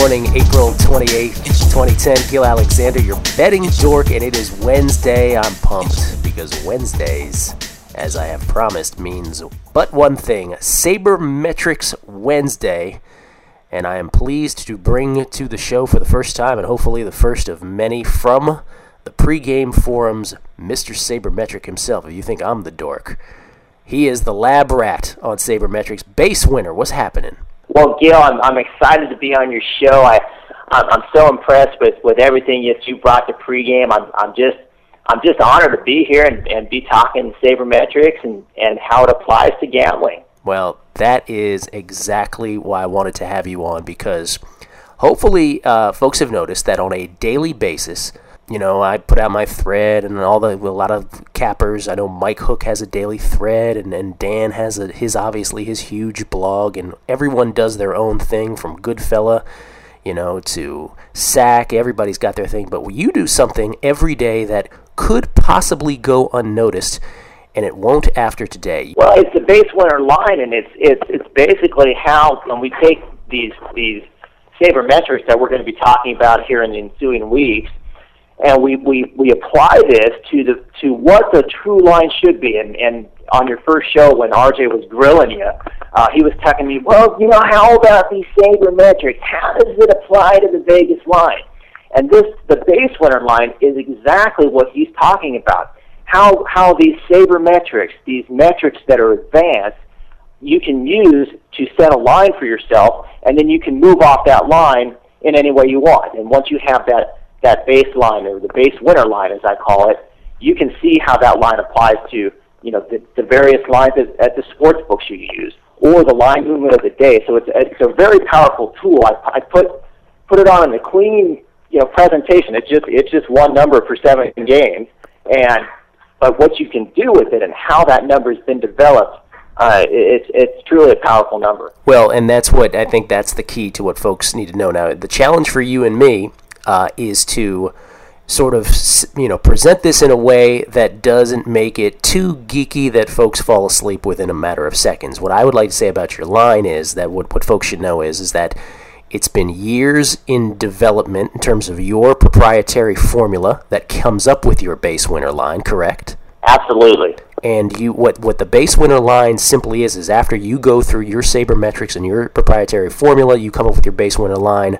Morning, April 28th, 2010. Gill Alexander, your betting dork, and it is Wednesday. I'm pumped because Wednesdays, as I have promised, means but one thing Sabermetrics Wednesday. And I am pleased to bring to the show for the first time, and hopefully the first of many, from the pregame forums, Mr. Sabermetric himself. If you think I'm the dork, he is the lab rat on Sabermetrics. Basewinner, what's happening? Well, Gill, I'm, I'm excited to be on your show. I, I'm, I'm so impressed with, with everything that you brought to pregame. I'm, I'm just I'm just honored to be here and, and be talking sabermetrics and, and how it applies to gambling. Well, that is exactly why I wanted to have you on because hopefully uh, folks have noticed that on a daily basis, you know, I put out my thread and all the a lot of cappers. I know Mike Hook has a daily thread, and, and Dan has a, his obviously his huge blog, and everyone does their own thing from Goodfella, you know, to Sack. Everybody's got their thing, but you do something every day that could possibly go unnoticed, and it won't after today. Well, it's the Basewinner line, and it's it's it's basically how when we take these these sabermetrics that we're going to be talking about here in the ensuing weeks and we, we, we apply this to the to what the true line should be. And, and on your first show, when RJ was grilling you, uh, he was telling me, well, you know, how about these sabermetrics? How does it apply to the Vegas line? And this, the Basewinner line, is exactly what he's talking about. How how these sabermetrics, these metrics that are advanced, you can use to set a line for yourself, and then you can move off that line in any way you want. And once you have that that baseline or the Basewinner line, as I call it, you can see how that line applies to you know the, the various lines at, at the sports books you use or the line movement of the day. So it's it's a very powerful tool. I, I put put it on in the clean you know presentation. It's just it's just one number for seven games, and but what you can do with it and how that number has been developed uh, it's it's truly a powerful number. Well, and that's what I think that's the key to what folks need to know. Now, the challenge for you and me uh, is to sort of you know present this in a way that doesn't make it too geeky that folks fall asleep within a matter of seconds. What I would like to say about your line is that what what folks should know is is that it's been years in development in terms of your proprietary formula that comes up with your Basewinner line, correct? Absolutely. And you what what the Basewinner line simply is is after you go through your sabermetrics and your proprietary formula, you come up with your Basewinner line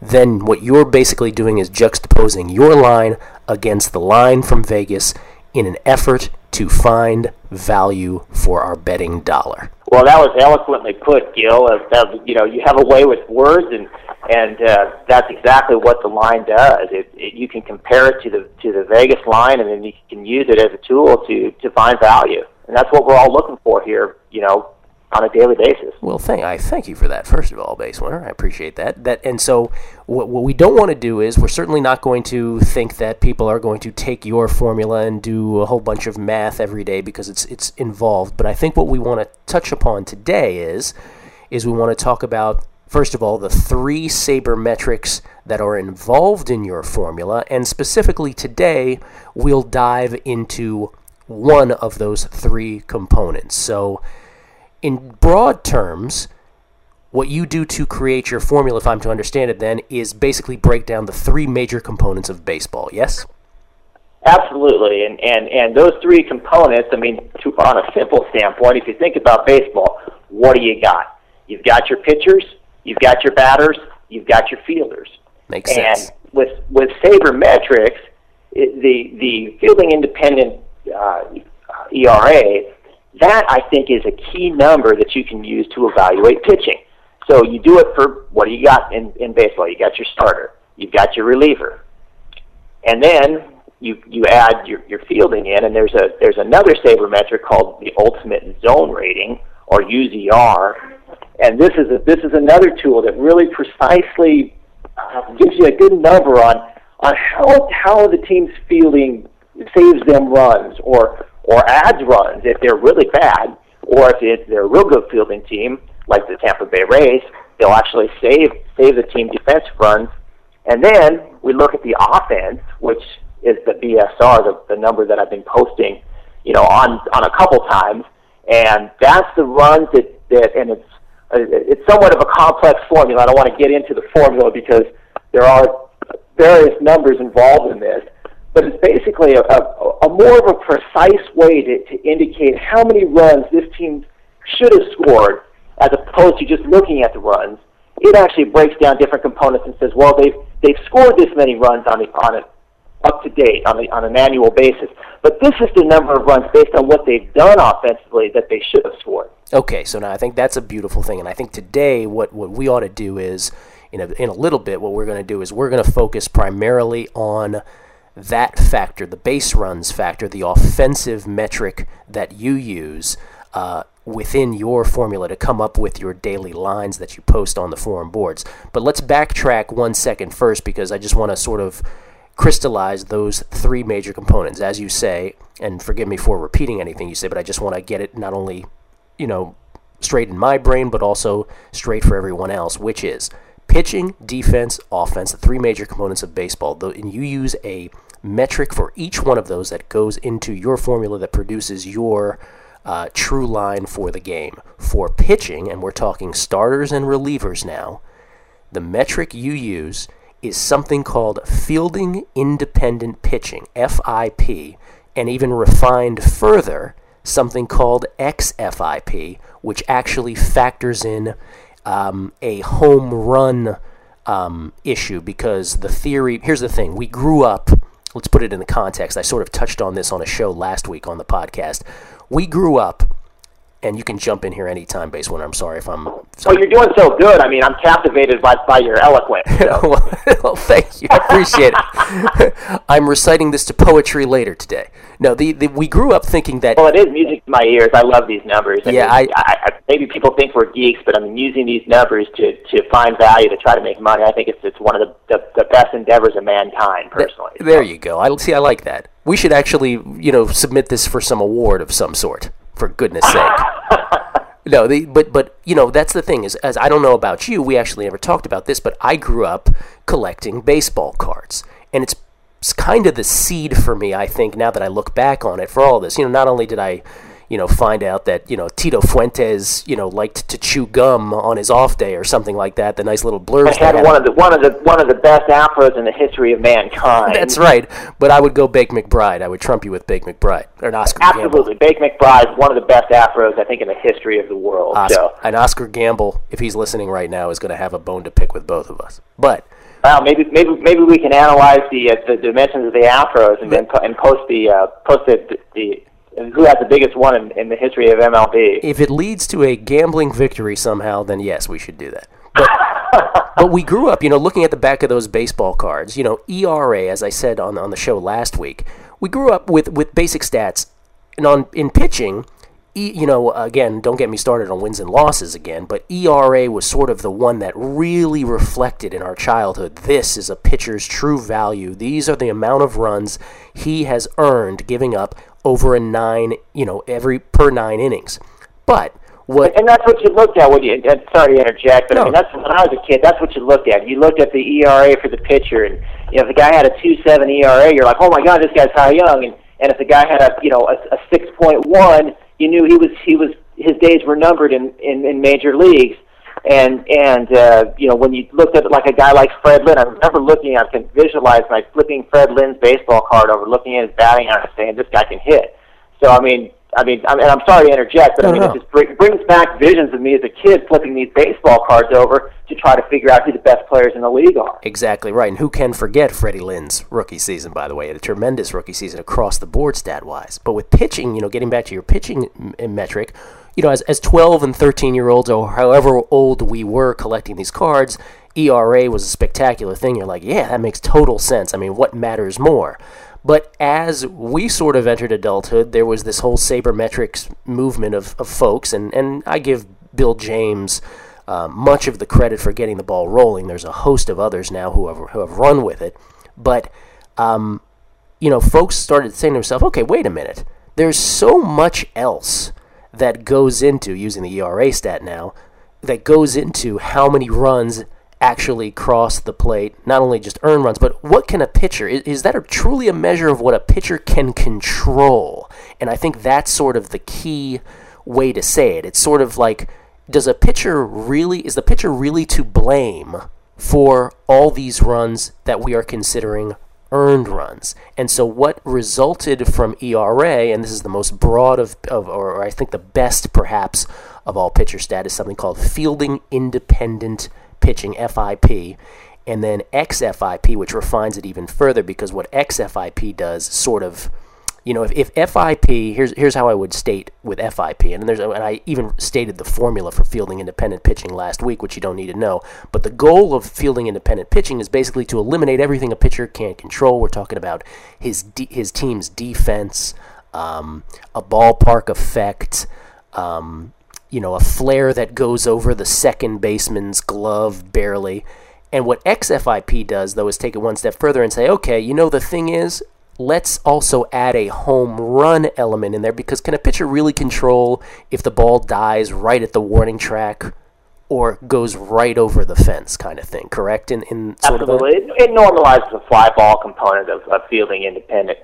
then what you're basically doing is juxtaposing your line against the line from Vegas in an effort to find value for our betting dollar. Well, that was eloquently put, Gill. That, you know, you have a way with words, and and uh, that's exactly what the line does. It, it, you can compare it to the to the Vegas line, and then you can use it as a tool to to find value, and that's what we're all looking for here. You know, on a daily basis. Well, thank I thank you for that. First of all, Basewinner, I appreciate that. That and so what, what we don't want to do is we're certainly not going to think that people are going to take your formula and do a whole bunch of math every day because it's it's involved. But I think what we want to touch upon today is is we want to talk about first of all the three saber metrics that are involved in your formula, and specifically today we'll dive into one of those three components. So in broad terms, what you do to create your formula, if I'm to understand it, then is basically break down the three major components of baseball. Yes. Absolutely, and and and those three components. I mean, to, on a simple standpoint, if you think about baseball, what do you got? You've got your pitchers, you've got your batters, you've got your fielders. Makes sense. And with with sabermetrics, it, the the fielding independent uh, ERA that I think is a key number that you can use to evaluate pitching. So you do it for what do you got in, in baseball? You got your starter, you've got your reliever, and then you you add your, your fielding in, and there's a there's another sabermetric called the ultimate zone rating or UZR, and this is a, this is another tool that really precisely uh, gives you a good number on on how how the team's fielding saves them runs or or adds runs if they're really bad, or if it's, they're a real good fielding team, like the Tampa Bay Rays, they'll actually save save the team defensive runs. And then we look at the offense, which is the BSR, the, the number that I've been posting, you know, on on a couple times, and that's the runs that that, and it's uh, it's somewhat of a complex formula. I don't want to get into the formula because there are various numbers involved in this, but it's basically a, a, a more of a precise way to, to indicate how many runs this team should have scored as opposed to just looking at the runs. It actually breaks down different components and says, well, they've, they've scored this many runs on, the, on it up to date on, the, on an annual basis. But this is the number of runs based on what they've done offensively that they should have scored. Okay, so now I think that's a beautiful thing, and I think today what, what we ought to do is, in a, in a little bit, what we're going to do is we're going to focus primarily on that factor, the base runs factor, the offensive metric that you use uh, within your formula to come up with your daily lines that you post on the forum boards. But let's backtrack one second first because I just want to sort of crystallize those three major components, as you say, and forgive me for repeating anything you say, but I just want to get it not only, you know, straight in my brain, but also straight for everyone else, which is pitching, defense, offense, the three major components of baseball. And you use a metric for each one of those that goes into your formula that produces your uh, true line for the game. For pitching, and we're talking starters and relievers now, the metric you use is something called fielding independent pitching, FIP, and even refined further, something called XFIP, which actually factors in um, a home run um, issue because the theory here's the thing we grew up let's put it in the context. I sort of touched on this on a show last week on the podcast. We grew up and you can jump in here anytime, Basewinner. I'm sorry if I'm. Sorry. Well, you're doing so good. I mean, I'm captivated by, by your eloquence. So. well, thank you. I appreciate it. I'm reciting this to poetry later today. No, the, the we grew up thinking that. Well, it is music to my ears. I love these numbers. I yeah, mean, I, I, maybe people think we're geeks, but I'm using these numbers to, to find value to try to make money, I think it's it's one of the the, the best endeavors of mankind, personally. Th- there you go. I see. I like that. We should actually, you know, submit this for some award of some sort for goodness sake. no, the, but but you know that's the thing is as I don't know about you, we actually never talked about this, but I grew up collecting baseball cards, and it's, it's kind of the seed for me. I think now that I look back on it for all this, you know, not only did I you know, find out that you know Tito Fuentes, you know, liked to chew gum on his off day or something like that. The nice little blurs. I had one of the one of the one of the best afros in the history of mankind. That's right. But I would go Bake McBride. I would trump you with Bake McBride or an Oscar. Absolutely, Gamble. Bake McBride is one of the best afros I think in the history of the world. Oscar, so. And Oscar Gamble, if he's listening right now, is going to have a bone to pick with both of us. But. Well, maybe maybe maybe we can analyze the uh, the dimensions of the afros and then and post the uh, post the, the who has the biggest one in, in the history of MLB. If it leads to a gambling victory somehow, then yes, we should do that. But, but we grew up, you know, looking at the back of those baseball cards. You know, ERA, as I said on on the show last week, we grew up with with basic stats, and on in pitching. you know, again, don't get me started on wins and losses again, but ERA was sort of the one that really reflected in our childhood. This is a pitcher's true value. These are the amount of runs he has earned giving up over a nine, you know, every per nine innings. But what and that's what you looked at when you. And sorry to interject, but no. I mean that's when I was a kid. That's what you looked at. You looked at the ERA for the pitcher, and you know if the guy had a two seven ERA, you're like, oh my god, this guy's Cy Young. And and if the guy had a you know a, a six point one, you knew he was he was his days were numbered in in, in major leagues. And and uh, you know when you looked at like a guy like Fred Lynn, I remember looking, I can visualize like flipping Fred Lynn's baseball card over, looking at his batting average, saying this guy can hit. So I mean, I mean, I mean, I'm sorry to interject, but no, I mean, no. it just bring, brings back visions of me as a kid flipping these baseball cards over to try to figure out who the best players in the league are. Exactly right, and who can forget Freddie Lynn's rookie season? By the way, a tremendous rookie season across the board stat wise. But with pitching, you know, getting back to your pitching m- metric, you know, as, as 12 and 13 year olds, or however old we were collecting these cards, ERA was a spectacular thing. You're like, yeah, that makes total sense. I mean, what matters more? But as we sort of entered adulthood, there was this whole sabermetrics movement of, of folks, and, and I give Bill James uh, much of the credit for getting the ball rolling. There's a host of others now who have, who have run with it. But, um, you know, folks started saying to themselves, okay, wait a minute. There's so much else that goes into using the ERA stat now that goes into how many runs actually cross the plate, not only just earn runs, but what can a pitcher is, is that a, truly a measure of what a pitcher can control? And I think that's sort of the key way to say it. It's sort of like does a pitcher really is the pitcher really to blame for all these runs that we are considering earned runs. And so what resulted from ERA, and this is the most broad of, of or I think the best perhaps of all pitcher stat, is something called fielding independent pitching, FIP. And then XFIP, which refines it even further because what XFIP does sort of you know, if, if FIP, here's here's how I would state with FIP, and there's and I even stated the formula for fielding independent pitching last week, which you don't need to know. But the goal of fielding independent pitching is basically to eliminate everything a pitcher can't control. We're talking about his de- his team's defense, um, a ballpark effect, um, you know, a flare that goes over the second baseman's glove barely. And what XFIP does, though, is take it one step further and say, okay, you know, the thing is, let's also add a home run element in there because can a pitcher really control if the ball dies right at the warning track or goes right over the fence kind of thing, correct? In, in sort Absolutely. Of it, it normalizes the fly ball component of, of fielding independent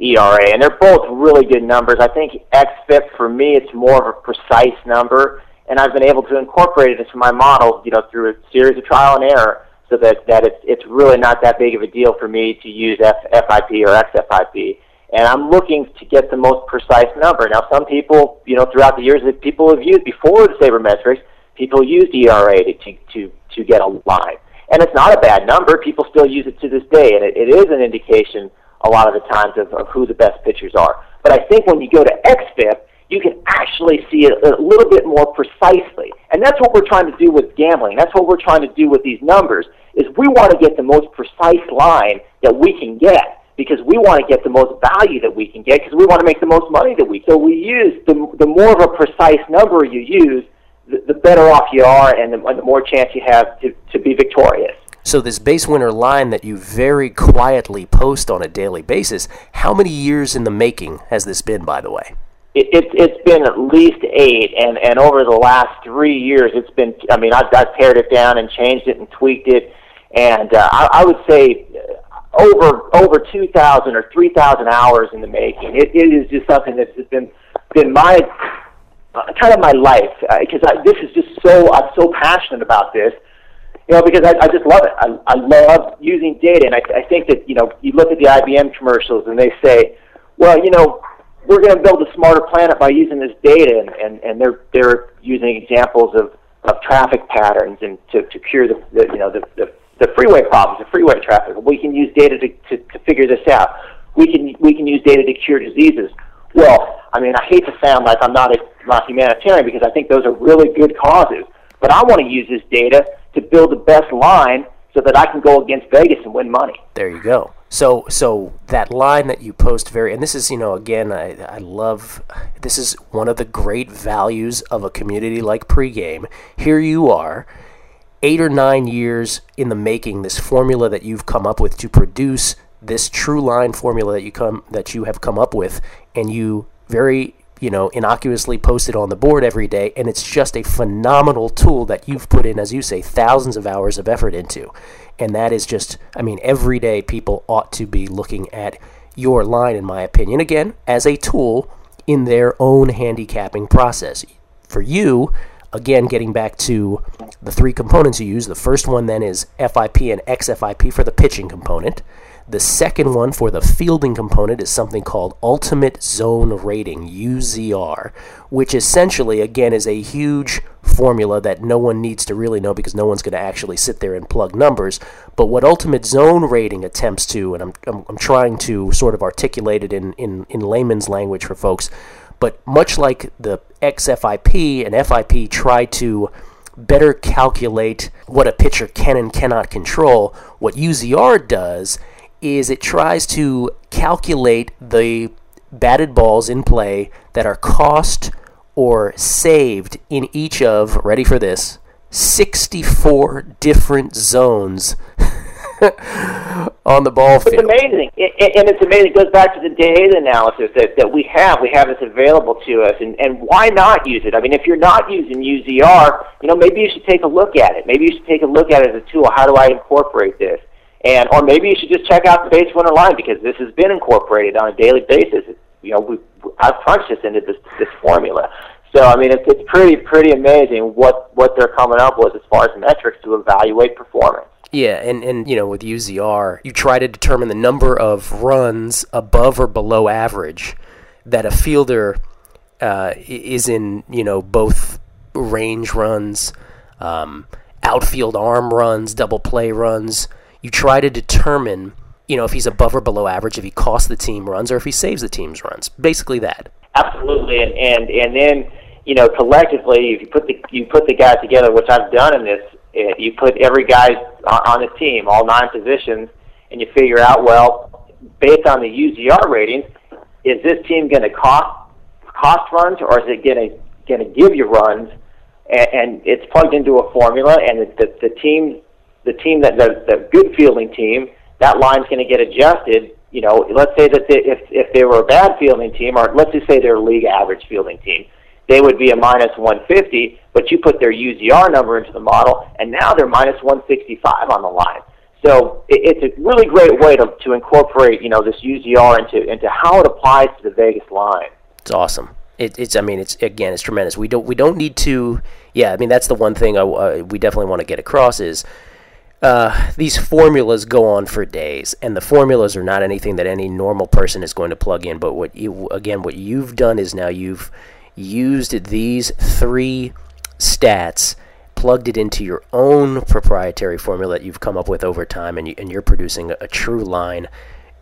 ERA, and they're both really good numbers. I think XFIP, for me, it's more of a precise number, and I've been able to incorporate it into my model, you know, through a series of trial and error so that, that it's, it's really not that big of a deal for me to use F, FIP or XFIP. And I'm looking to get the most precise number. Now, some people, you know, throughout the years that people have used before the sabermetrics, people used ERA to, to, to, get a line. And it's not a bad number. People still use it to this day, and it, it is an indication a lot of the times of, of who the best pitchers are. But I think when you go to XFIP, you can actually see it a little bit more precisely. And that's what we're trying to do with gambling. That's what we're trying to do with these numbers is we want to get the most precise line that we can get because we want to get the most value that we can get because we want to make the most money that we can. So we use the, the more of a precise number you use, the, the better off you are and the, the more chance you have to, to be victorious. So this Basewinner line that you very quietly post on a daily basis, how many years in the making has this been, by the way? It, it, it's been at least eight, and, and over the last three years, it's been. I mean, I've, I've pared it down and changed it and tweaked it, and uh, I, I would say uh, over over two thousand or three thousand hours in the making. It, it is just something that's been been my uh, kind of my life because uh, this is just so I'm so passionate about this. You know, because I, I just love it. I, I love using data, and I, I think that you know, you look at the IBM commercials, and they say, well, you know, we're going to build a smarter planet by using this data, and, and, and they're they're using examples of, of traffic patterns and to, to cure the, the you know the, the the freeway problems, the freeway traffic. We can use data to, to, to figure this out. We can we can use data to cure diseases. Well, I mean, I hate to sound like I'm not a not humanitarian because I think those are really good causes, but I want to use this data to build the best line so that I can go against Vegas and win money. There you go. So so that line that you post very and this is you know again I I love this is one of the great values of a community like pregame. Here you are, eight or nine years in the making. This formula that you've come up with to produce this true line formula that you come that you have come up with, and you very you know, innocuously posted on the board every day, and it's just a phenomenal tool that you've put in, as you say, thousands of hours of effort into. And that is just, I mean, every day people ought to be looking at your line, in my opinion, again, as a tool in their own handicapping process. For you, again, getting back to the three components you use, the first one then is FIP and XFIP for the pitching component. The second one for the fielding component is something called Ultimate Zone Rating, UZR, which essentially, again, is a huge formula that no one needs to really know because no one's going to actually sit there and plug numbers. But what Ultimate Zone Rating attempts to, and I'm, I'm, I'm trying to sort of articulate it in, in, in layman's language for folks, but much like the XFIP and FIP try to better calculate what a pitcher can and cannot control, what UZR does is it tries to calculate the batted balls in play that are cost or saved in each of, ready for this, 64 different zones on the ball field. It's amazing. It, and it's amazing. It goes back to the data analysis that, that we have. We have this available to us. And, and why not use it? I mean, if you're not using UZR, you know, maybe you should take a look at it. Maybe you should take a look at it as a tool. How do I incorporate this? And or maybe you should just check out the Basewinner line because this has been incorporated on a daily basis. You know, we I've crunched this into this this formula. So I mean, it's it's pretty pretty amazing what what they're coming up with as far as metrics to evaluate performance. Yeah, and, and you know with UZR, you try to determine the number of runs above or below average that a fielder uh, is in. You know both range runs, um, outfield arm runs, double play runs. You try to determine, you know, if he's above or below average, if he costs the team runs, or if he saves the team's runs. Basically, that. Absolutely, and and and then you know collectively, if you put the you put the guys together, which I've done in this, eh, you put every guy on the team, all nine positions, and you figure out well, based on the UZR ratings, is this team going to cost cost runs, or is it going to going to give you runs? And, and it's plugged into a formula, and the the, the team the team that the, the good fielding team that line's going to get adjusted you know, let's say that they, if if they were a bad fielding team, or let's just say they're a league average fielding team, they would be a minus 150. But you put their UZR number into the model, and now they're minus 165 on the line. So it, it's a really great way to to incorporate you know this UZR into into how it applies to the Vegas line. It's awesome. It, it's I mean it's again it's tremendous. We don't we don't need to. Yeah, I mean that's the one thing I, uh, we definitely want to get across is uh, these formulas go on for days, and the formulas are not anything that any normal person is going to plug in. But what you again, what you've done is now you've used these three stats, plugged it into your own proprietary formula that you've come up with over time, and, you, and you're producing a, a true line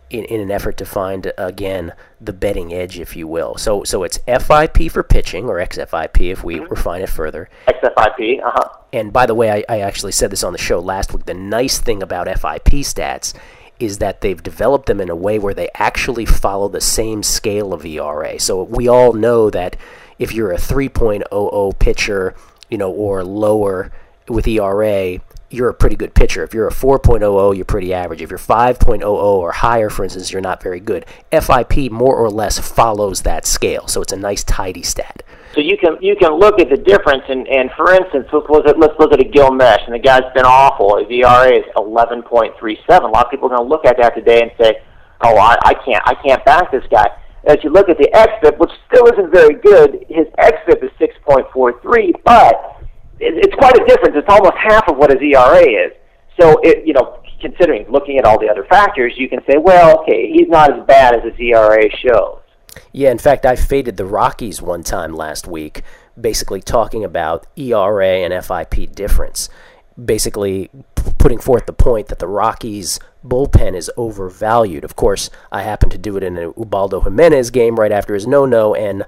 in, in an effort to find again the betting edge, if you will. So so it's FIP for pitching or XFIP if we mm-hmm. refine it further. XFIP, uh huh. And by the way, I, I actually said this on the show last week. The nice thing about FIP stats is that they've developed them in a way where they actually follow the same scale of ERA. So we all know that if you're a 3.00 pitcher, you know, or lower with ERA, you're a pretty good pitcher. If you're a 4.00, you're pretty average. If you're 5.00 or higher, for instance, you're not very good. FIP more or less follows that scale, so it's a nice tidy stat. So you can you can look at the difference, and, and for instance, let's look at let's look at a Gil Meche, and the guy's been awful. His ERA is 11.37. A lot of people are going to look at that today and say, "Oh, I, I can't I can't back this guy." As you look at the xFIP, which still isn't very good, his xFIP is 6.43, but it's quite a difference. It's almost half of what his ERA is. So, it, you know, considering looking at all the other factors, you can say, well, okay, he's not as bad as his ERA shows. Yeah, in fact, I faded the Rockies one time last week, basically talking about ERA and FIP difference. Basically, putting forth the point that the Rockies' bullpen is overvalued. Of course, I happened to do it in an Ubaldo Jimenez game right after his no no, and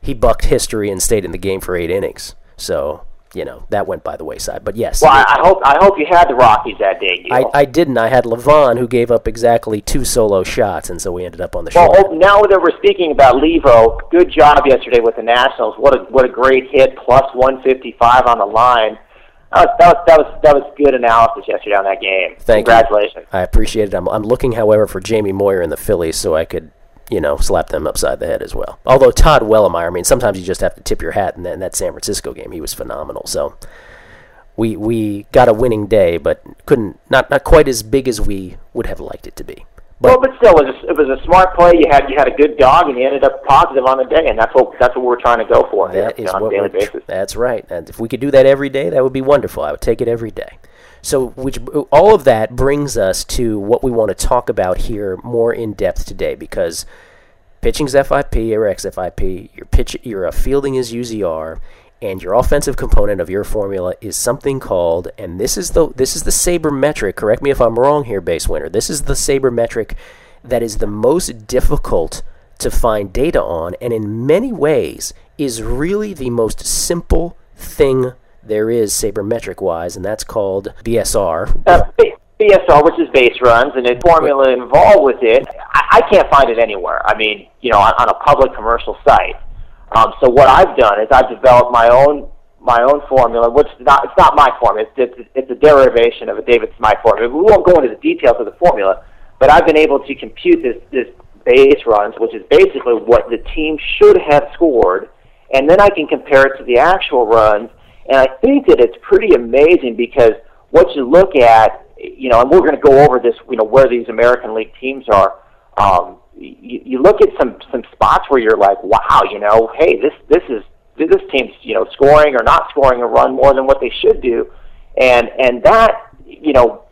he bucked history and stayed in the game for eight innings. So you know that went by the wayside. But yes. Well, I, I hope I hope you had the Rockies that day. I, I didn't. I had Livan who gave up exactly two solo shots, and so we ended up on the show. Well, oh, now that we're speaking about Levo, good job yesterday with the Nationals. What a what a great hit, plus one fifty five on the line. That was, that was that was that was good analysis yesterday on that game. Thank Congratulations. You. I appreciate it. I'm I'm looking, however, for Jamie Moyer in the Phillies, so I could you know, slap them upside the head as well. Although Todd Wellemeyer, I mean, sometimes you just have to tip your hat. And in that San Francisco game, he was phenomenal. So we we got a winning day, but couldn't not not quite as big as we would have liked it to be. But, well, but still, it was, a, it was a smart play. You had you had a good dog, and you ended up positive on the day, and that's what that's what we're trying to go for. That is on a daily basis. That's right. And if we could do that every day, that would be wonderful. I would take it every day. So, which all of that brings us to what we want to talk about here more in depth today, because pitching's FIP or XFIP, your pitch, your uh, fielding is UZR, and your offensive component of your formula is something called and this is the this is the sabermetric correct me if i'm wrong here Basewinner this is the saber metric that is the most difficult to find data on and in many ways is really the most simple thing there is sabermetric wise and that's called bsr uh, BSR, which is base runs, and the formula involved with it, I, I can't find it anywhere. I mean, you know, on, on a public commercial site. Um, so what I've done is I've developed my own my own formula, which is not it's not my formula. It's it's, it's a derivation of a David Smith formula. We won't go into the details of the formula, but I've been able to compute this this base runs, which is basically what the team should have scored, and then I can compare it to the actual runs. And I think that it's pretty amazing because what you look at, you know, and we're going to go over this, you know, where these American League teams are. Um, you, you look at some some spots where you're like, wow, you know, hey, this this is this team's you know scoring or not scoring a run more than what they should do, and and that you know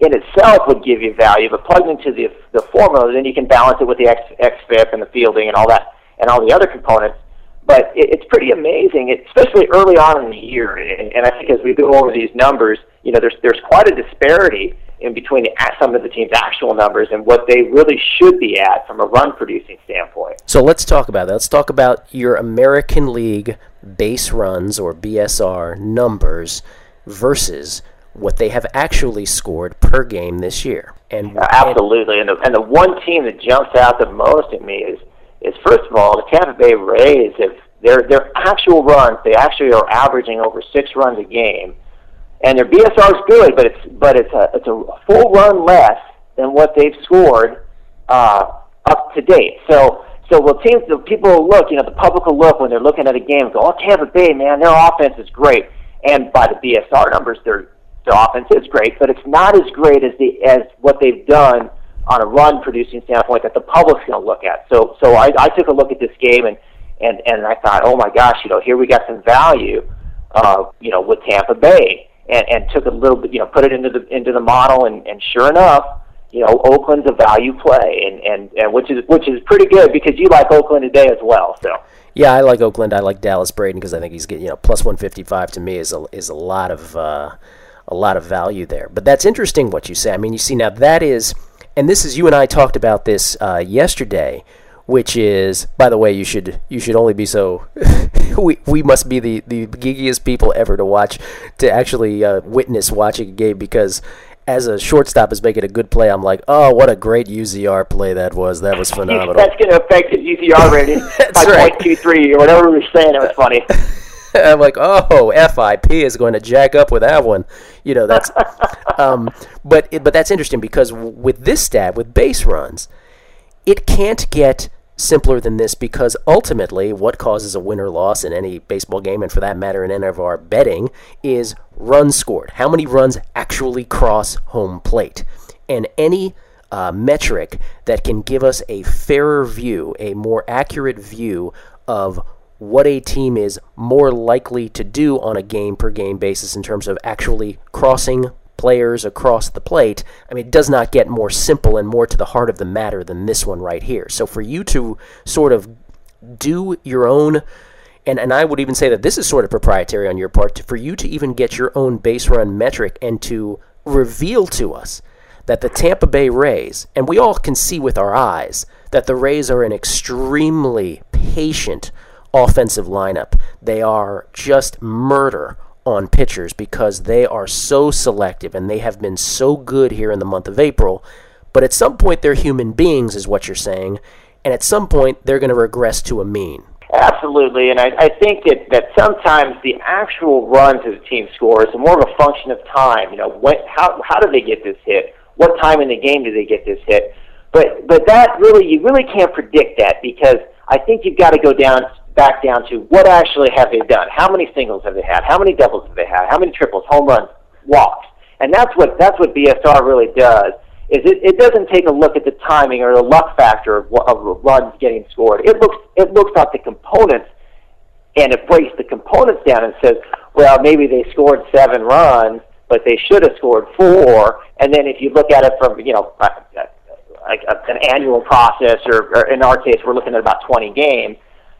in itself would give you value, but plugged into the the formula, then you can balance it with the X, XFIP and the fielding and all that and all the other components. But it, it's pretty amazing, especially early on in the year. And, and I think as we go over these numbers, you know, there's there's quite a disparity in between the, some of the team's actual numbers and what they really should be at from a run producing standpoint. So let's talk about that. Let's talk about your American League base runs or BSR numbers versus what they have actually scored per game this year. And absolutely, and the, and the one team that jumps out the most at me is is first of all the Tampa Bay Rays have their their actual runs they actually are averaging over six runs a game and their BSR is good, but it's but it's a it's a full run less than what they've scored uh, up to date. So so well, teams the people will look, you know, the public will look when they're looking at a game and go, oh, Tampa Bay, man, their offense is great, and by the BSR numbers, their their offense is great, but it's not as great as the as what they've done on a run producing standpoint that the public's going to look at. So so I, I took a look at this game and and and I thought, oh my gosh, you know, here we got some value, uh, you know, with Tampa Bay and, and took a little bit, you know, put it into the into the model, and, and sure enough, you know, Oakland's a value play, and, and, and which is which is pretty good because you like Oakland today as well. So yeah, I like Oakland. I like Dallas Braden because I think he's getting you know plus one fifty five to me is a is a lot of uh, a lot of value there. But that's interesting what you say. I mean, you see now that is, and this is you and I talked about this uh, yesterday which is by the way you should you should only be so we, we must be the, the geekiest people ever to watch to actually uh, witness watching a game because as a shortstop is making a good play I'm like oh what a great UZR play that was that was phenomenal that's going to affect his UZR rating by right. 0.23 or whatever we were saying it was funny I'm like, oh, FIP is going to jack up with that one. You know, that's, um, but but that's interesting because with this stat, with base runs, it can't get simpler than this because ultimately what causes a win or loss in any baseball game and for that matter in any of our betting is runs scored. How many runs actually cross home plate? And any uh, metric that can give us a fairer view a more accurate view of what a team is more likely to do on a game per game basis in terms of actually crossing players across the plate, I mean, it does not get more simple and more to the heart of the matter than this one right here. So for you to sort of do your own and, and I would even say that this is sort of proprietary on your part to, for you to even get your own base run metric and to reveal to us that the Tampa Bay Rays, and we all can see with our eyes that the Rays are an extremely patient offensive lineup. They are just murder on pitchers because they are so selective and they have been so good here in the month of April. But at some point, they're human beings, is what you're saying. And at some point, they're going to regress to a mean. Absolutely, and I, I think that, that sometimes the actual runs of the team scores are more of a function of time. You know, when, how how do they get this hit? What time in the game do they get this hit? But but that really you really can't predict that because I think you've got to go down back down to what actually have they done? How many singles have they had? How many doubles have they had? How many triples, home runs, walks? And that's what that's what BSR really does. Is it, it doesn't take a look at the timing or the luck factor of, of runs getting scored. It looks it looks at the components and it breaks the components down and says, well, maybe they scored seven runs, but they should have scored four. And then if you look at it from you know like an annual process, or, or in our case, we're looking at about 20 games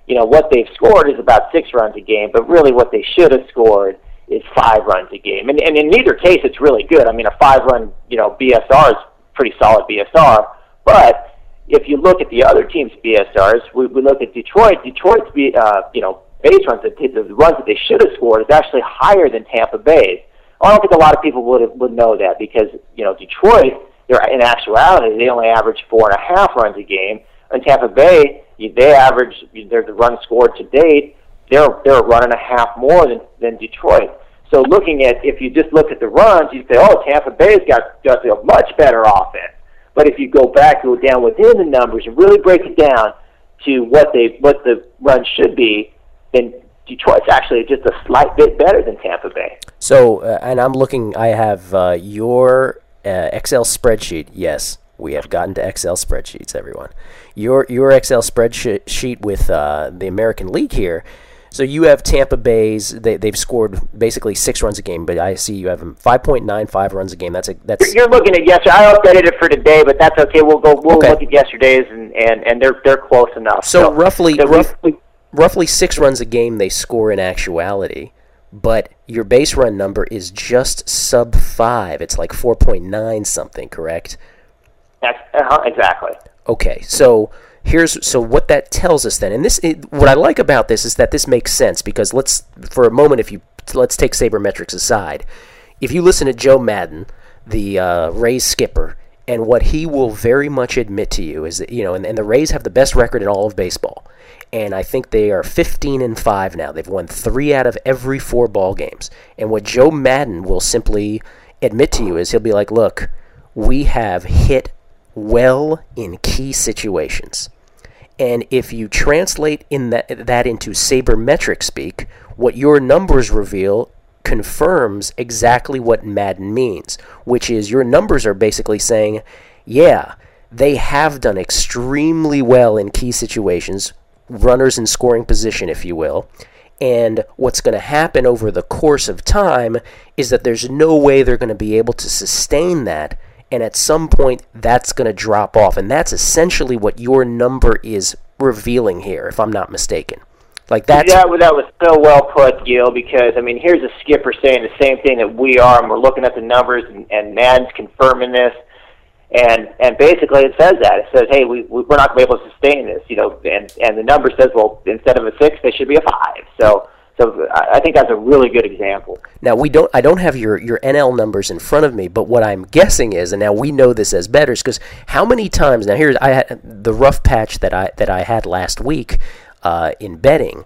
you know, what they've scored is about six runs a game, but really what they should have scored is five runs a game. And, and in neither case, it's really good. I mean, a five-run, you know, BSR is pretty solid BSR. But if you look at the other teams' BSRs, we, we look at Detroit. Detroit's, uh, you know, base runs, the, the runs that they should have scored is actually higher than Tampa Bay's. I don't think a lot of people would would know that because you know Detroit, they're in actuality they only average four and a half runs a game, and Tampa Bay they average their the run scored to date. They're they're a run and a half more than than Detroit. So looking at if you just look at the runs, you say, oh, Tampa Bay's got got a much better offense. But if you go back, and go down within the numbers and really break it down to what they what the run should be, then Detroit's actually just a slight bit better than Tampa Bay. So, uh, and I'm looking. I have uh, your uh, Excel spreadsheet. Yes, we have gotten to Excel spreadsheets, everyone. Your your Excel spreadsheet with uh, the American League here So you have Tampa Bay's. They, they've scored basically six runs a game, but I see you have them five point nine five runs a game. That's a that's. You're looking at yesterday. I updated it for today, but that's okay. We'll go. We'll Okay. look at yesterday's, and, and, and they're they're close enough. So roughly- so we- rough- we- roughly six runs a game they score in actuality, but your base run number is just sub five. It's like four point nine something, correct? Uh-huh, exactly. Okay, so here's so what that tells us then, and this it, what I like about this is that this makes sense because let's for a moment if you let's take sabermetrics aside, if you listen to Joe Maddon, the uh, Rays skipper, and what he will very much admit to you is that you know, and, and the Rays have the best record in all of baseball, and I think they are 15 and five now. They've won three out of every four ball games, and what Joe Maddon will simply admit to you is he'll be like, look, we have hit well in key situations. And if you translate in that, that into sabermetric speak, what your numbers reveal confirms exactly what Maddon means, which is your numbers are basically saying, yeah, they have done extremely well in key situations, runners in scoring position, if you will. And what's going to happen over the course of time is that there's no way they're going to be able to sustain that. And at some point, that's going to drop off. And that's essentially what your number is revealing here, if I'm not mistaken. Like That, that was so well put, Gill, because, I mean, here's a skipper saying the same thing that we are, and we're looking at the numbers, and, and Maddon's confirming this. And and basically it says that. It says, hey, we- we're not going to be able to sustain this, you know, and, and the number says, well, instead of a six, they should be a five. So so I think that's a really good example. Now we don't. I don't have your your NL numbers in front of me, but what I'm guessing is, and now we know this as betters, because how many times? Now here's I had the rough patch that I that I had last week uh, in betting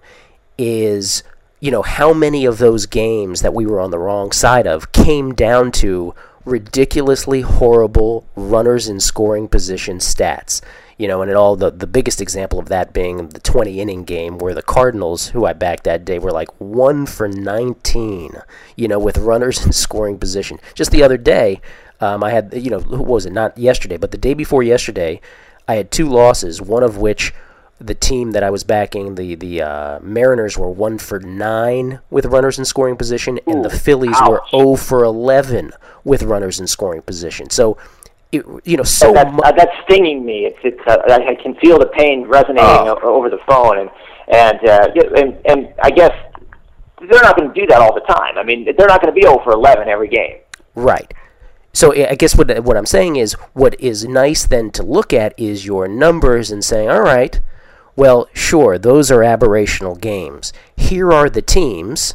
is you know how many of those games that we were on the wrong side of came down to ridiculously horrible runners in scoring position stats. You know, and it all the the biggest example of that being the 20 inning game where the Cardinals, who I backed that day, were like one for 19. You know, with runners in scoring position. Just the other day, um, I had you know who was it? Not yesterday, but the day before yesterday, I had two losses. One of which the team that I was backing, the the uh, Mariners, were one for nine with runners in scoring position, and the Phillies were ouch. zero for eleven with runners in scoring position. So, it, you know, so uh, that's stinging me. It's it's uh, I can feel the pain resonating Oh. over the phone, and and uh, and and I guess they're not going to do that all the time. I mean, they're not going to be over 11 every game. Right. So I I guess what what I'm saying is what is nice then to look at is your numbers and saying, all right, well, sure, those are aberrational games. Here are the teams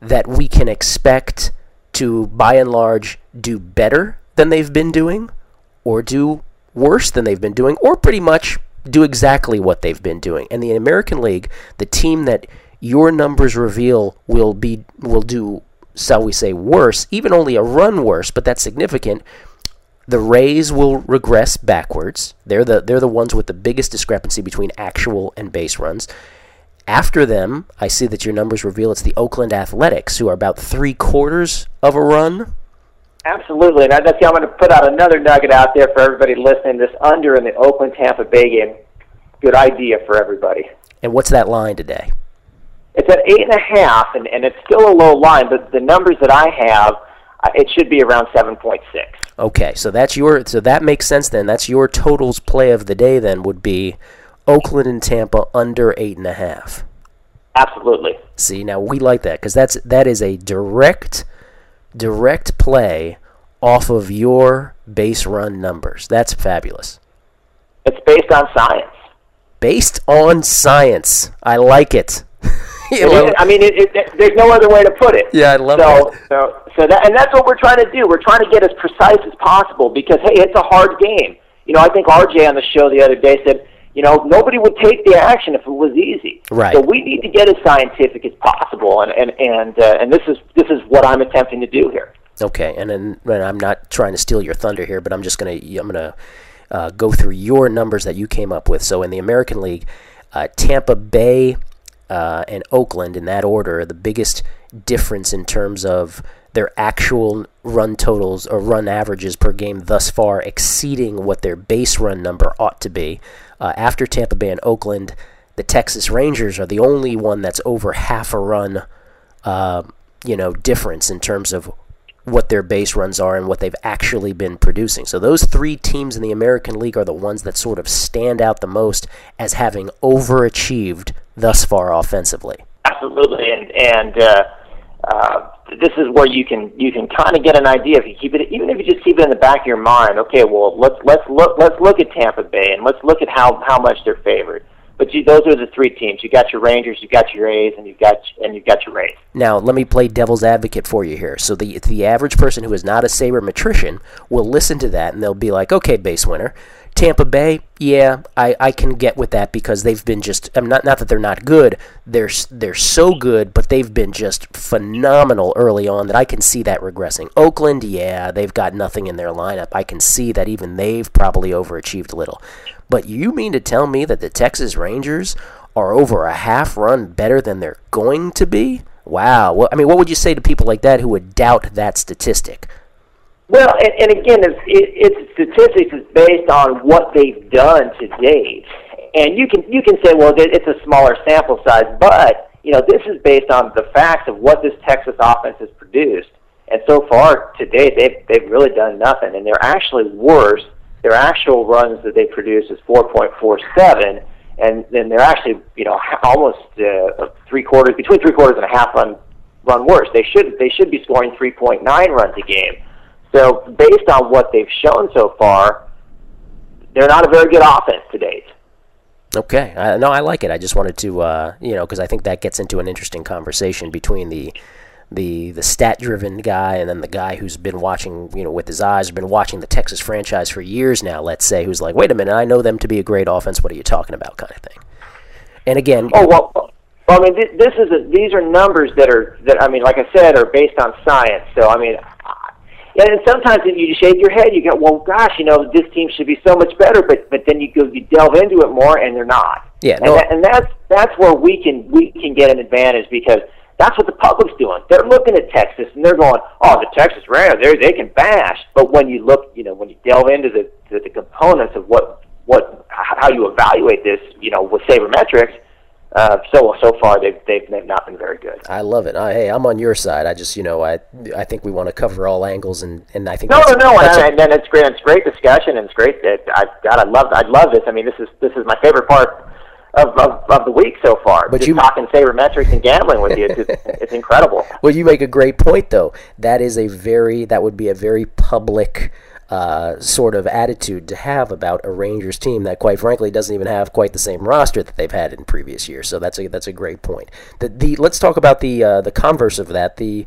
that we can expect to, by and large, do better than they've been doing, or do worse than they've been doing, or pretty much do exactly what they've been doing. And the American League, the team that your numbers reveal will be will do, shall we say, worse, even only a run worse, but that's significant. The Rays will regress backwards. They're the they're the ones with the biggest discrepancy between actual and base runs. After them, I see that your numbers reveal it's the Oakland Athletics, who are about three quarters of a run. Absolutely, and I- that's I'm going to put out another nugget out there for everybody listening. This under in the Oakland Tampa Bay game, good idea for everybody. And what's that line today? It's at eight and a half, and, and it's still a low line, but the numbers that I have, uh, it should be around 7.6. Okay, so that's your so that makes sense then. That's your totals play of the day then would be Oakland and Tampa under eight and a half. Absolutely. See, now we like that because that's that is a direct, direct play off of your base run numbers. That's fabulous. It's based on science. Based on science, I like it. You know, is- I mean, it, it, there's no other way to put it. Yeah, I love so, that. So, so that, and that's what we're trying to do. We're trying to get as precise as possible because, hey, it's a hard game. You know, I think RJ on the show the other day said, you know, nobody would take the action if it was easy. Right. So we need to get as scientific as possible, and and and uh, and this is this is what I'm attempting to do here. Okay, and then and I'm not trying to steal your thunder here, but I'm just gonna I'm gonna uh, go through your numbers that you came up with. So in the American League, uh, Tampa Bay uh, and Oakland, in that order, are the biggest difference in terms of their actual run totals or run averages per game thus far, exceeding what their base run number ought to be. Uh, after Tampa Bay and Oakland, the Texas Rangers are the only one that's over half a run, uh, you know, difference in terms of what their base runs are and what they've actually been producing. So those three teams in the American League are the ones that sort of stand out the most as having overachieved thus far offensively. Absolutely, and and uh, uh, this is where you can you can kind of get an idea if you keep it even if you just keep it in the back of your mind. Okay, well let's let's look let's look at Tampa Bay and let's look at how how much they're favored. But you, those are the three teams. You got your Rangers, you got your A's, and you got and you got your Rays. Now, let me play devil's advocate for you here. So the the average person who is not a sabermetrician will listen to that and they'll be like, "Okay, Basewinner, Tampa Bay, yeah, I, I can get with that because they've been just I'm not not that they're not good. They're they're so good, but they've been just phenomenal early on that I can see that regressing. Oakland, yeah, they've got nothing in their lineup. I can see that even they've probably overachieved a little. But you mean to tell me that the Texas Rangers are over a half run better than they're going to be? Wow. Well, I mean, what would you say to people like that who would doubt that statistic? Well, and, and again, it's, it, its statistics is based on what they've done to date, and you can you can say, well, it's a smaller sample size, but you know this is based on the facts of what this Texas offense has produced, and so far to date, they've they've really done nothing, and they're actually worse. Their actual runs that they produce is 4.47, and then they're actually you know almost uh, three quarters between three quarters and a half run run worse. They should they should be scoring 3.9 runs a game. So based on what they've shown so far, they're not a very good offense to date. Okay, uh, no, I like it. I just wanted to, uh, you know, because I think that gets into an interesting conversation between the the the stat driven guy and then the guy who's been watching, you know, with his eyes, been watching the Texas franchise for years now. Let's say, who's like, wait a minute, I know them to be a great offense. What are you talking about, kind of thing. And again, oh well, well, I mean, this is a, these are numbers that are that I mean, like I said, are based on science. So I mean, and sometimes you shake your head. You go, well, gosh, you know, this team should be so much better. But but then you go, you delve into it more, and they're not. Yeah, no. and, that, and that's that's where we can we can get an advantage because that's what the public's doing. They're looking at Texas and they're going, "Oh, the Texas Rams, they they can bash." But when you look, you know, when you delve into the the, the components of what what how you evaluate this, you know, with sabermetrics, uh, so so far they've, they've they've not been very good. I love it. I, hey, I'm on your side. I just you know I I think we want to cover all angles and, and I think no no no and, and, it's great. It's great discussion and it's great. That I God I love I love this. I mean this is this is my favorite part of, of, of the week so far. But just you talking sabermetrics and gambling with you, it's, it's incredible. Well, you make a great point though. That is a very that would be a very public uh, sort of attitude to have about a Rangers team that, quite frankly, doesn't even have quite the same roster that they've had in previous years. So that's a that's a great point. The, the let's talk about the uh, the converse of that. The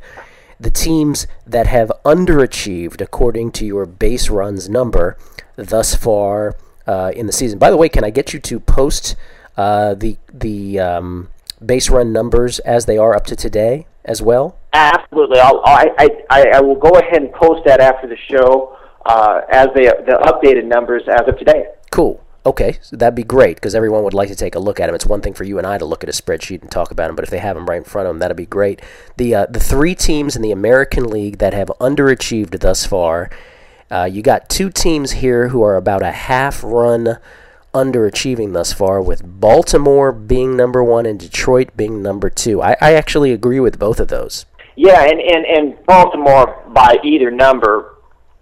the teams that have underachieved according to your base runs number thus far uh, in the season. By the way, can I get you to post uh, the the um, base run numbers as they are up to today as well? Absolutely. I'll, I, I, I will go ahead and post that after the show uh, as the the updated numbers as of today. Cool. Okay, so that'd be great because everyone would like to take a look at them. It's one thing for you and I to look at a spreadsheet and talk about them, but if they have them right in front of them, that'd be great. The uh, the three teams in the American League that have underachieved thus far, uh, you got two teams here who are about a half run underachieving thus far, with Baltimore being number one and Detroit being number two. I, I actually agree with both of those. Yeah, and, and, and Baltimore by either number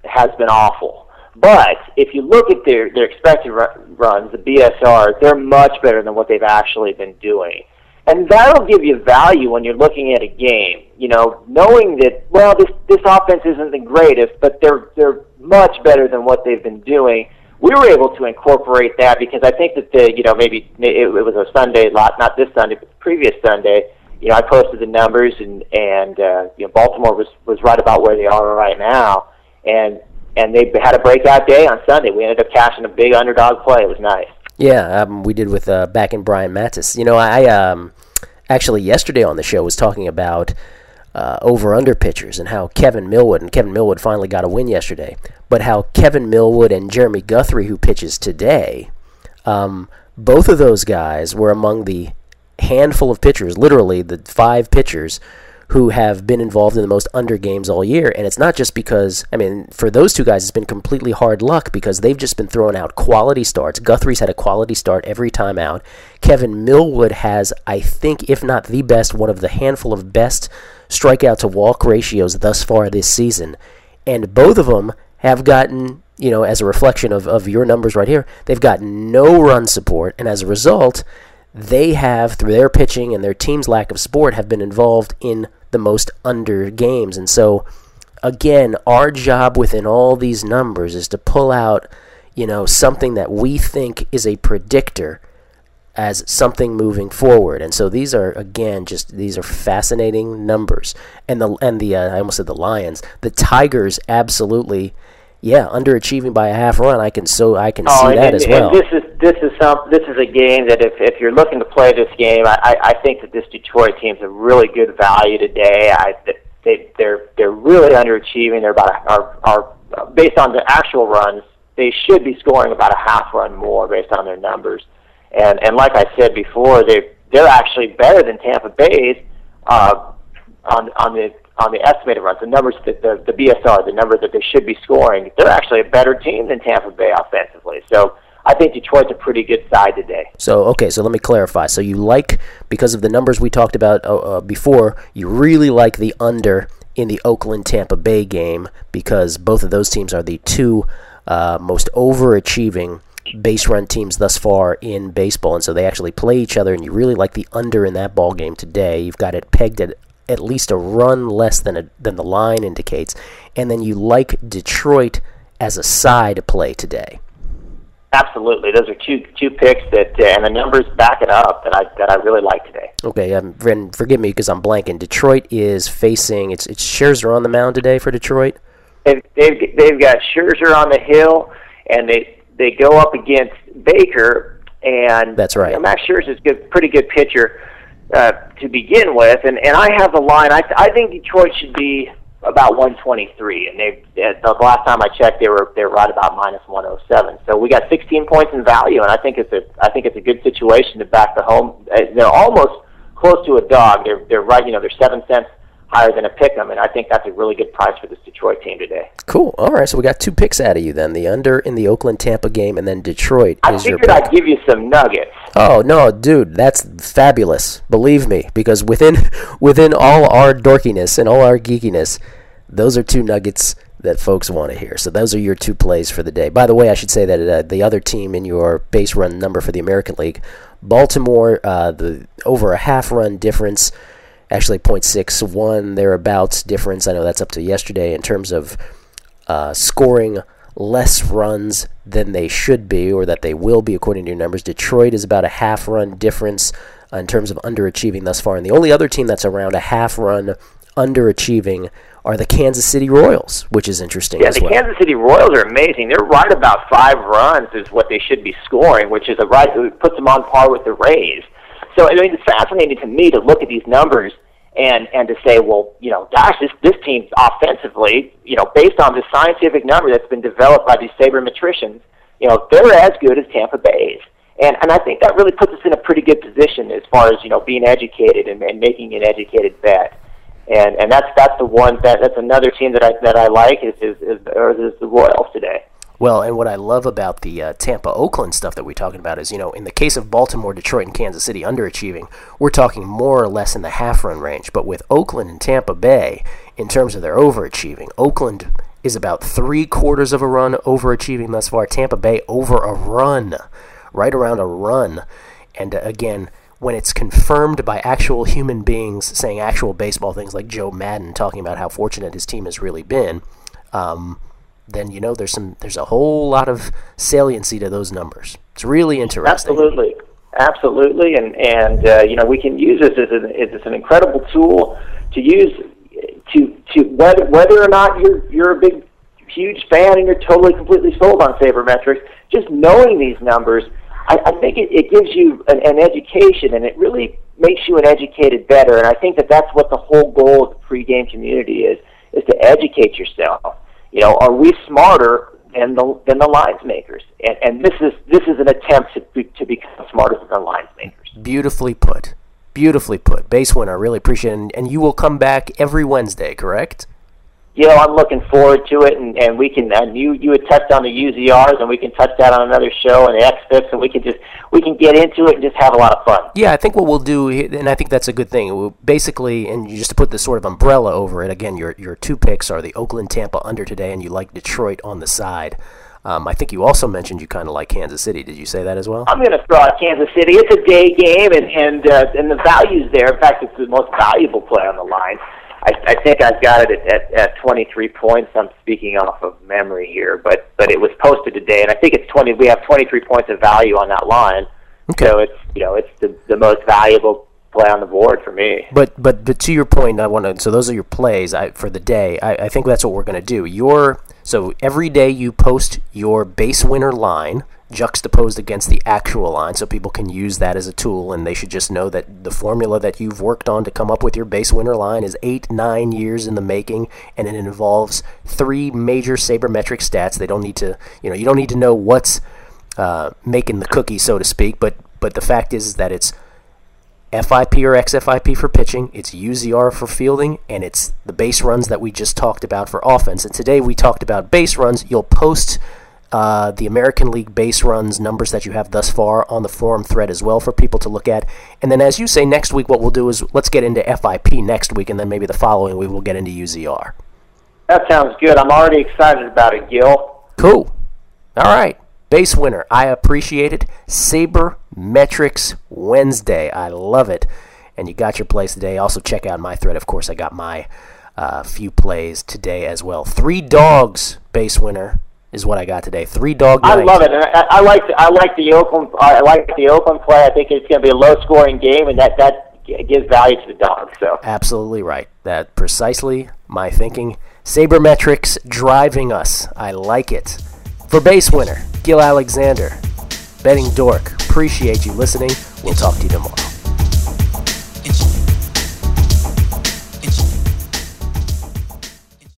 has been awful. But if you look at their, their expected runs, the BSR, they're much better than what they've actually been doing. And that'll give you value when you're looking at a game. You know, knowing that well, this this offense isn't the greatest, but they're they're much better than what they've been doing. We were able to incorporate that because I think that the you know maybe it, it was a Sunday lot, not this Sunday, but the previous Sunday. You know, I posted the numbers, and and uh, you know Baltimore was was right about where they are right now and and they had a breakout day on Sunday. We ended up cashing a big underdog play. It was nice. Yeah, um, we did with uh, back in Brian Matusz. You know, I um, actually yesterday on the show was talking about uh, over under pitchers and how Kevin Millwood and Kevin Millwood finally got a win yesterday, but how Kevin Millwood and Jeremy Guthrie, who pitches today, um, both of those guys were among the handful of pitchers, literally the five pitchers who have been involved in the most under games all year. And it's not just because, I mean, for those two guys, it's been completely hard luck because they've just been throwing out quality starts. Guthrie's had a quality start every time out. Kevin Millwood has, I think, if not the best, one of the handful of best strikeout to walk ratios thus far this season. And both of them have gotten, you know, as a reflection of, of your numbers right here, they've got no run support. And as a result, they have, through their pitching and their team's lack of support, have been involved in the most under games. And so, again, our job within all these numbers is to pull out, you know, something that we think is a predictor as something moving forward. And so these are again just these are fascinating numbers. And the and the uh, I almost said the Lions, the Tigers absolutely yeah, underachieving by a half run. I can so I can oh, see that and, as well. this is this is some this is a game that if if you're looking to play this game, I I think that this Detroit team's a really good value today. I they they're they're really underachieving. They're about are are based on the actual runs. They should be scoring about a half run more based on their numbers. And and like I said before, they they're actually better than Tampa Bay's uh, on on the on the estimated runs, the numbers that the, the BSR, the number that they should be scoring, they're actually a better team than Tampa Bay offensively. So I think Detroit's a pretty good side today. So okay, so let me clarify. So you like because of the numbers we talked about uh, uh, before, you really like the under in the Oakland Tampa Bay game because both of those teams are the two uh, most overachieving base run teams thus far in baseball, and so they actually play each other. And you really like the under in that ball game today. You've got it pegged at at least a run less than a, than the line indicates, and then you like Detroit as a side play today. Absolutely, those are two two picks that, uh, and the numbers back it up that I that I really like today. Okay, um, and forgive me because I'm blanking. Detroit is facing it's it's Scherzer on the mound today for Detroit. They've they've, they've got Scherzer on the hill, and they they go up against Baker, and that's right. You know, Max Scherzer's a good, pretty good pitcher uh, to begin with, and and I have the line. I I think Detroit should be about 123, and they the last time I checked, they were they were right about minus 107. So we got 16 points in value, and I think it's a I think it's a good situation to back the home. They're almost close to a dog. They're they're right, you know, they're seven cents higher than a pick 'em, and I think that's a really good price for this Detroit team today. Cool. All right, so we got two picks out of you then: the under in the Oakland Tampa game, and then Detroit I is your pick. I'd give you some nuggets. Oh no, dude, that's fabulous. Believe me, because within within all our dorkiness and all our geekiness, those are two nuggets that folks want to hear. So those are your two plays for the day. By the way, I should say that uh, the other team in your base run number for the American League, Baltimore, uh, the over a half run difference actually 0.61 thereabouts difference. I know that's up to yesterday in terms of uh, scoring less runs than they should be or that they will be according to your numbers. Detroit is about a half run difference in terms of underachieving thus far. And the only other team that's around a half run underachieving are the Kansas City Royals, which is interesting. Yeah, the well. Kansas City Royals are amazing. They're right about five runs is what they should be scoring, which is a right puts them on par with the Rays. So I mean, it's fascinating to me to look at these numbers and and to say, well, you know, gosh, this this team offensively, you know, based on this scientific number that's been developed by these sabermetricians, you know, they're as good as Tampa Bay's. And and I think that really puts us in a pretty good position as far as you know being educated and, and making an educated bet. And and that's that's the one that that's another team that I that I like is is, is, is the Royals today. Well, and what I love about the uh, Tampa Oakland stuff that we're talking about is, you know, in the case of Baltimore, Detroit, and Kansas City underachieving, we're talking more or less in the half run range. But with Oakland and Tampa Bay, in terms of their overachieving, Oakland is about three quarters of a run overachieving thus far. Tampa Bay over a run, right around a run. And uh, again, when it's confirmed by actual human beings saying actual baseball things like Joe Maddon talking about how fortunate his team has really been, um, then you know there's some there's a whole lot of saliency to those numbers. It's really interesting. Absolutely, absolutely, and and uh, you know we can use this as an as an incredible tool to use to to whether whether or not you're you're a big huge fan and you're totally completely sold on sabermetrics. Just knowing these numbers, I, I think it, it gives you an, an education, and it really makes you an educated better. And I think that that's what the whole goal of the pregame community is: is to educate yourself you know, are we smarter than the than the lines makers? And, and this is this is an attempt to be, to become smarter than the lines makers. Beautifully put. Beautifully put. Basewinner. I really appreciate it. And, and you will come back every Wednesday, correct? You know, I'm looking forward to it, and, and we can. And you you had touched on the UZRs, and we can touch that on another show, and the XFIPs, and we can just we can get into it and just have a lot of fun. Yeah, I think what we'll do, and I think that's a good thing. We'll basically, and just to put this sort of umbrella over it, again, your your two picks are the Oakland Tampa under today, and you like Detroit on the side. Um, I think you also mentioned you kind of like Kansas City. Did you say that as well? I'm going to throw out Kansas City. It's a day game, and and uh, and the value's there. In fact, it's the most valuable play on the line. I, I think I've got it at, at, at 23 points. I'm speaking off of memory here, but but it was posted today, and I think it's 20. We have 23 points of value on that line. Okay. So it's you know it's the the most valuable play on the board for me. But but but to your point, I want to. So those are your plays I, for the day. I, I think that's what we're going to do. Your so every day you post your Basewinner line juxtaposed against the actual line so people can use that as a tool and they should just know that the formula that you've worked on to come up with your Basewinner line is eight nine years in the making and it involves three major sabermetric stats they don't need to you know you don't need to know what's uh, making the cookie so to speak but but the fact is that it's FIP or XFIP for pitching, it's UZR for fielding, and it's the base runs that we just talked about for offense. And today we talked about base runs. You'll post uh, the American League base runs numbers that you have thus far on the forum thread as well for people to look at. And then, as you say, next week, what we'll do is let's get into FIP next week, and then maybe the following week we'll get into UZR. That sounds good. I'm already excited about it, Gill. Cool. All right. Basewinner. I appreciate it. Saber Metrics Wednesday. I love it. And you got your plays today. Also, check out my thread. Of course, I got my uh, few plays today as well. Three dogs Basewinner is what I got today. Three dog. I love it, and I, I like the, I like the Oakland. I like the Oakland play. I think it's going to be a low scoring game, and that that gives value to the dogs. So absolutely right. That precisely my thinking. Sabermetrics driving us. I like it. For base winner, Gill Alexander, betting dork. Appreciate you listening. We'll talk to you tomorrow.